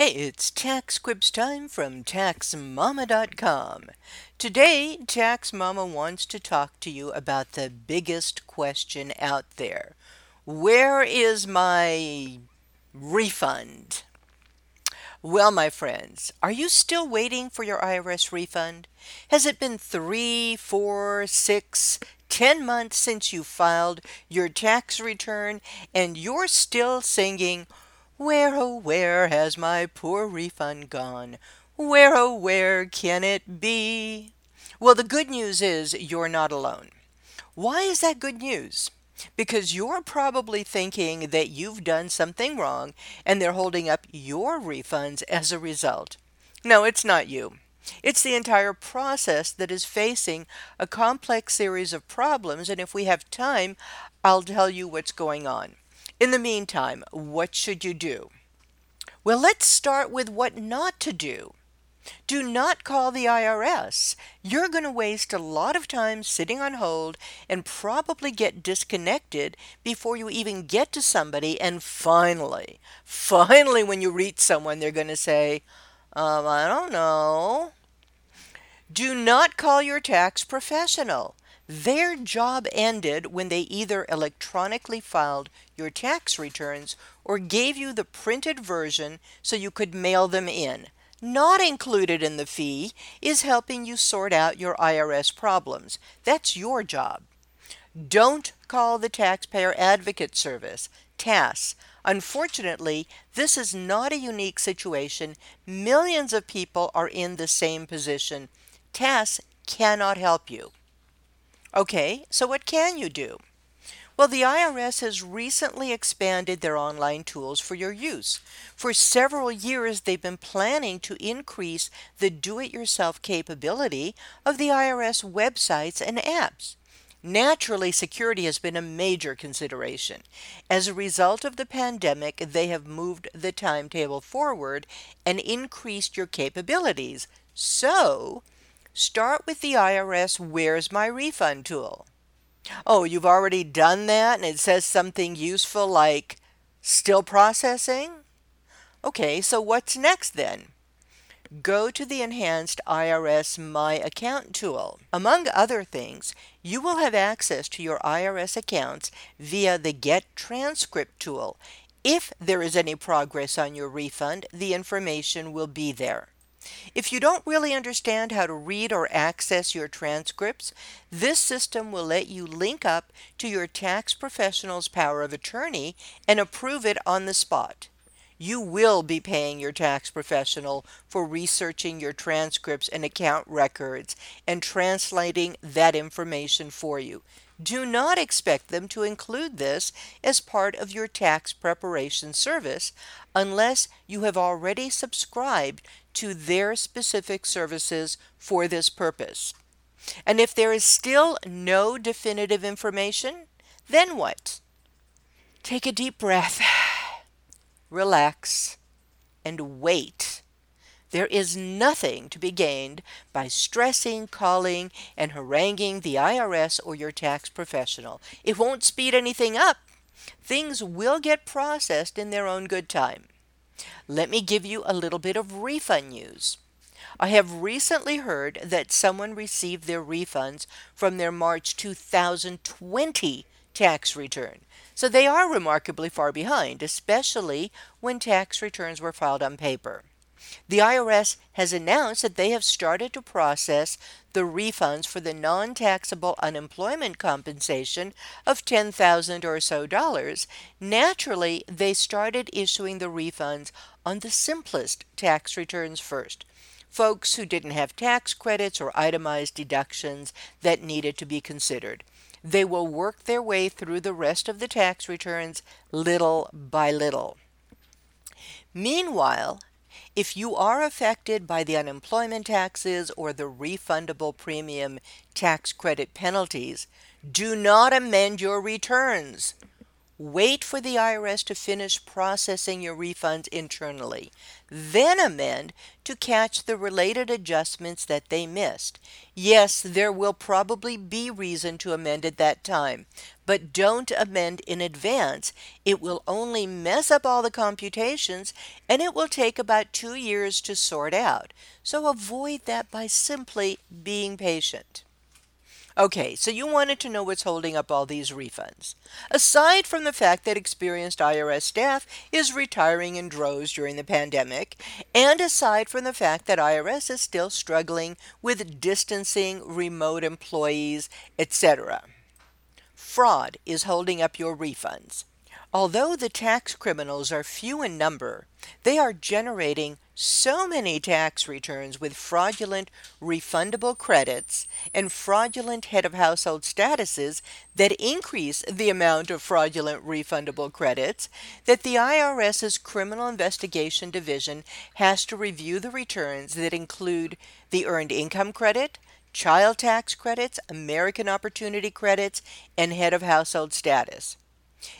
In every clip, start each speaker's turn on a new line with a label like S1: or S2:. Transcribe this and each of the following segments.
S1: Hey, it's Tax Quips time from TaxMama.com. Today, Tax Mama wants to talk to you about the biggest question out there. Where is my refund? Well, my friends, are you still waiting for your IRS refund? Has it been three, four, six, ten months since you filed your tax return and you're still singing, where, oh, where has my poor refund gone? Where, oh, where can it be? Well, the good news is you're not alone. Why is that good news? Because you're probably thinking that you've done something wrong and they're holding up your refunds as a result. No, it's not you. It's the entire process that is facing a complex series of problems, and if we have time, I'll tell you what's going on. In the meantime, what should you do? Well, let's start with what not to do. Do not call the IRS. You're going to waste a lot of time sitting on hold and probably get disconnected before you even get to somebody. And finally, finally, when you reach someone, they're going to say, um, I don't know. Do not call your tax professional. Their job ended when they either electronically filed your tax returns or gave you the printed version so you could mail them in. Not included in the fee is helping you sort out your IRS problems. That's your job. Don't call the Taxpayer Advocate Service, TAS. Unfortunately, this is not a unique situation. Millions of people are in the same position. TAS cannot help you. Okay, so what can you do? Well, the IRS has recently expanded their online tools for your use. For several years, they've been planning to increase the do it yourself capability of the IRS websites and apps. Naturally, security has been a major consideration. As a result of the pandemic, they have moved the timetable forward and increased your capabilities. So, Start with the IRS Where's My Refund tool. Oh, you've already done that and it says something useful like still processing? Okay, so what's next then? Go to the enhanced IRS My Account tool. Among other things, you will have access to your IRS accounts via the Get Transcript tool. If there is any progress on your refund, the information will be there. If you don't really understand how to read or access your transcripts, this system will let you link up to your tax professional's power of attorney and approve it on the spot. You will be paying your tax professional for researching your transcripts and account records and translating that information for you. Do not expect them to include this as part of your tax preparation service unless you have already subscribed to their specific services for this purpose. And if there is still no definitive information, then what? Take a deep breath, relax, and wait. There is nothing to be gained by stressing, calling, and haranguing the IRS or your tax professional. It won't speed anything up. Things will get processed in their own good time. Let me give you a little bit of refund news. I have recently heard that someone received their refunds from their March 2020 tax return. So they are remarkably far behind, especially when tax returns were filed on paper. The IRS has announced that they have started to process the refunds for the non taxable unemployment compensation of 10000 or so dollars. Naturally, they started issuing the refunds on the simplest tax returns first. Folks who didn't have tax credits or itemized deductions that needed to be considered. They will work their way through the rest of the tax returns little by little. Meanwhile, if you are affected by the unemployment taxes or the refundable premium tax credit penalties, do not amend your returns. Wait for the IRS to finish processing your refunds internally. Then amend to catch the related adjustments that they missed. Yes, there will probably be reason to amend at that time, but don't amend in advance. It will only mess up all the computations and it will take about two years to sort out. So avoid that by simply being patient. Okay, so you wanted to know what's holding up all these refunds. Aside from the fact that experienced IRS staff is retiring in droves during the pandemic, and aside from the fact that IRS is still struggling with distancing remote employees, etc. Fraud is holding up your refunds. Although the tax criminals are few in number, they are generating so many tax returns with fraudulent refundable credits and fraudulent head of household statuses that increase the amount of fraudulent refundable credits that the IRS's Criminal Investigation Division has to review the returns that include the Earned Income Credit, child tax credits, American Opportunity credits, and head of household status.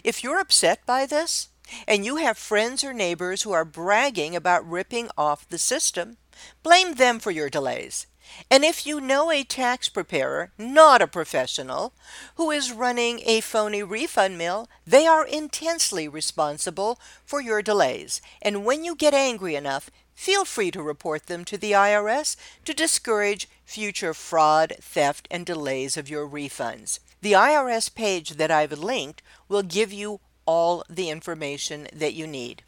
S1: If you're upset by this, and you have friends or neighbors who are bragging about ripping off the system, blame them for your delays. And if you know a tax preparer, not a professional, who is running a phony refund mill, they are intensely responsible for your delays. And when you get angry enough, feel free to report them to the IRS to discourage future fraud, theft, and delays of your refunds. The IRS page that I've linked will give you all the information that you need.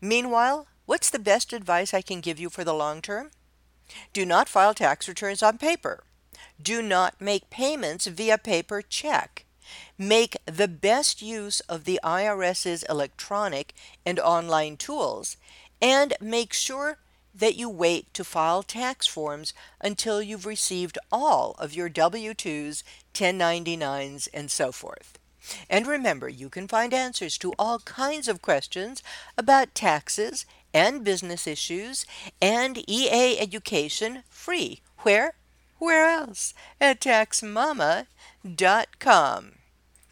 S1: Meanwhile, what's the best advice I can give you for the long term? Do not file tax returns on paper. Do not make payments via paper check. Make the best use of the IRS's electronic and online tools and make sure that you wait to file tax forms until you've received all of your W 2s, 1099s, and so forth. And remember, you can find answers to all kinds of questions about taxes and business issues and EA education free. Where? Where else? At taxmama.com.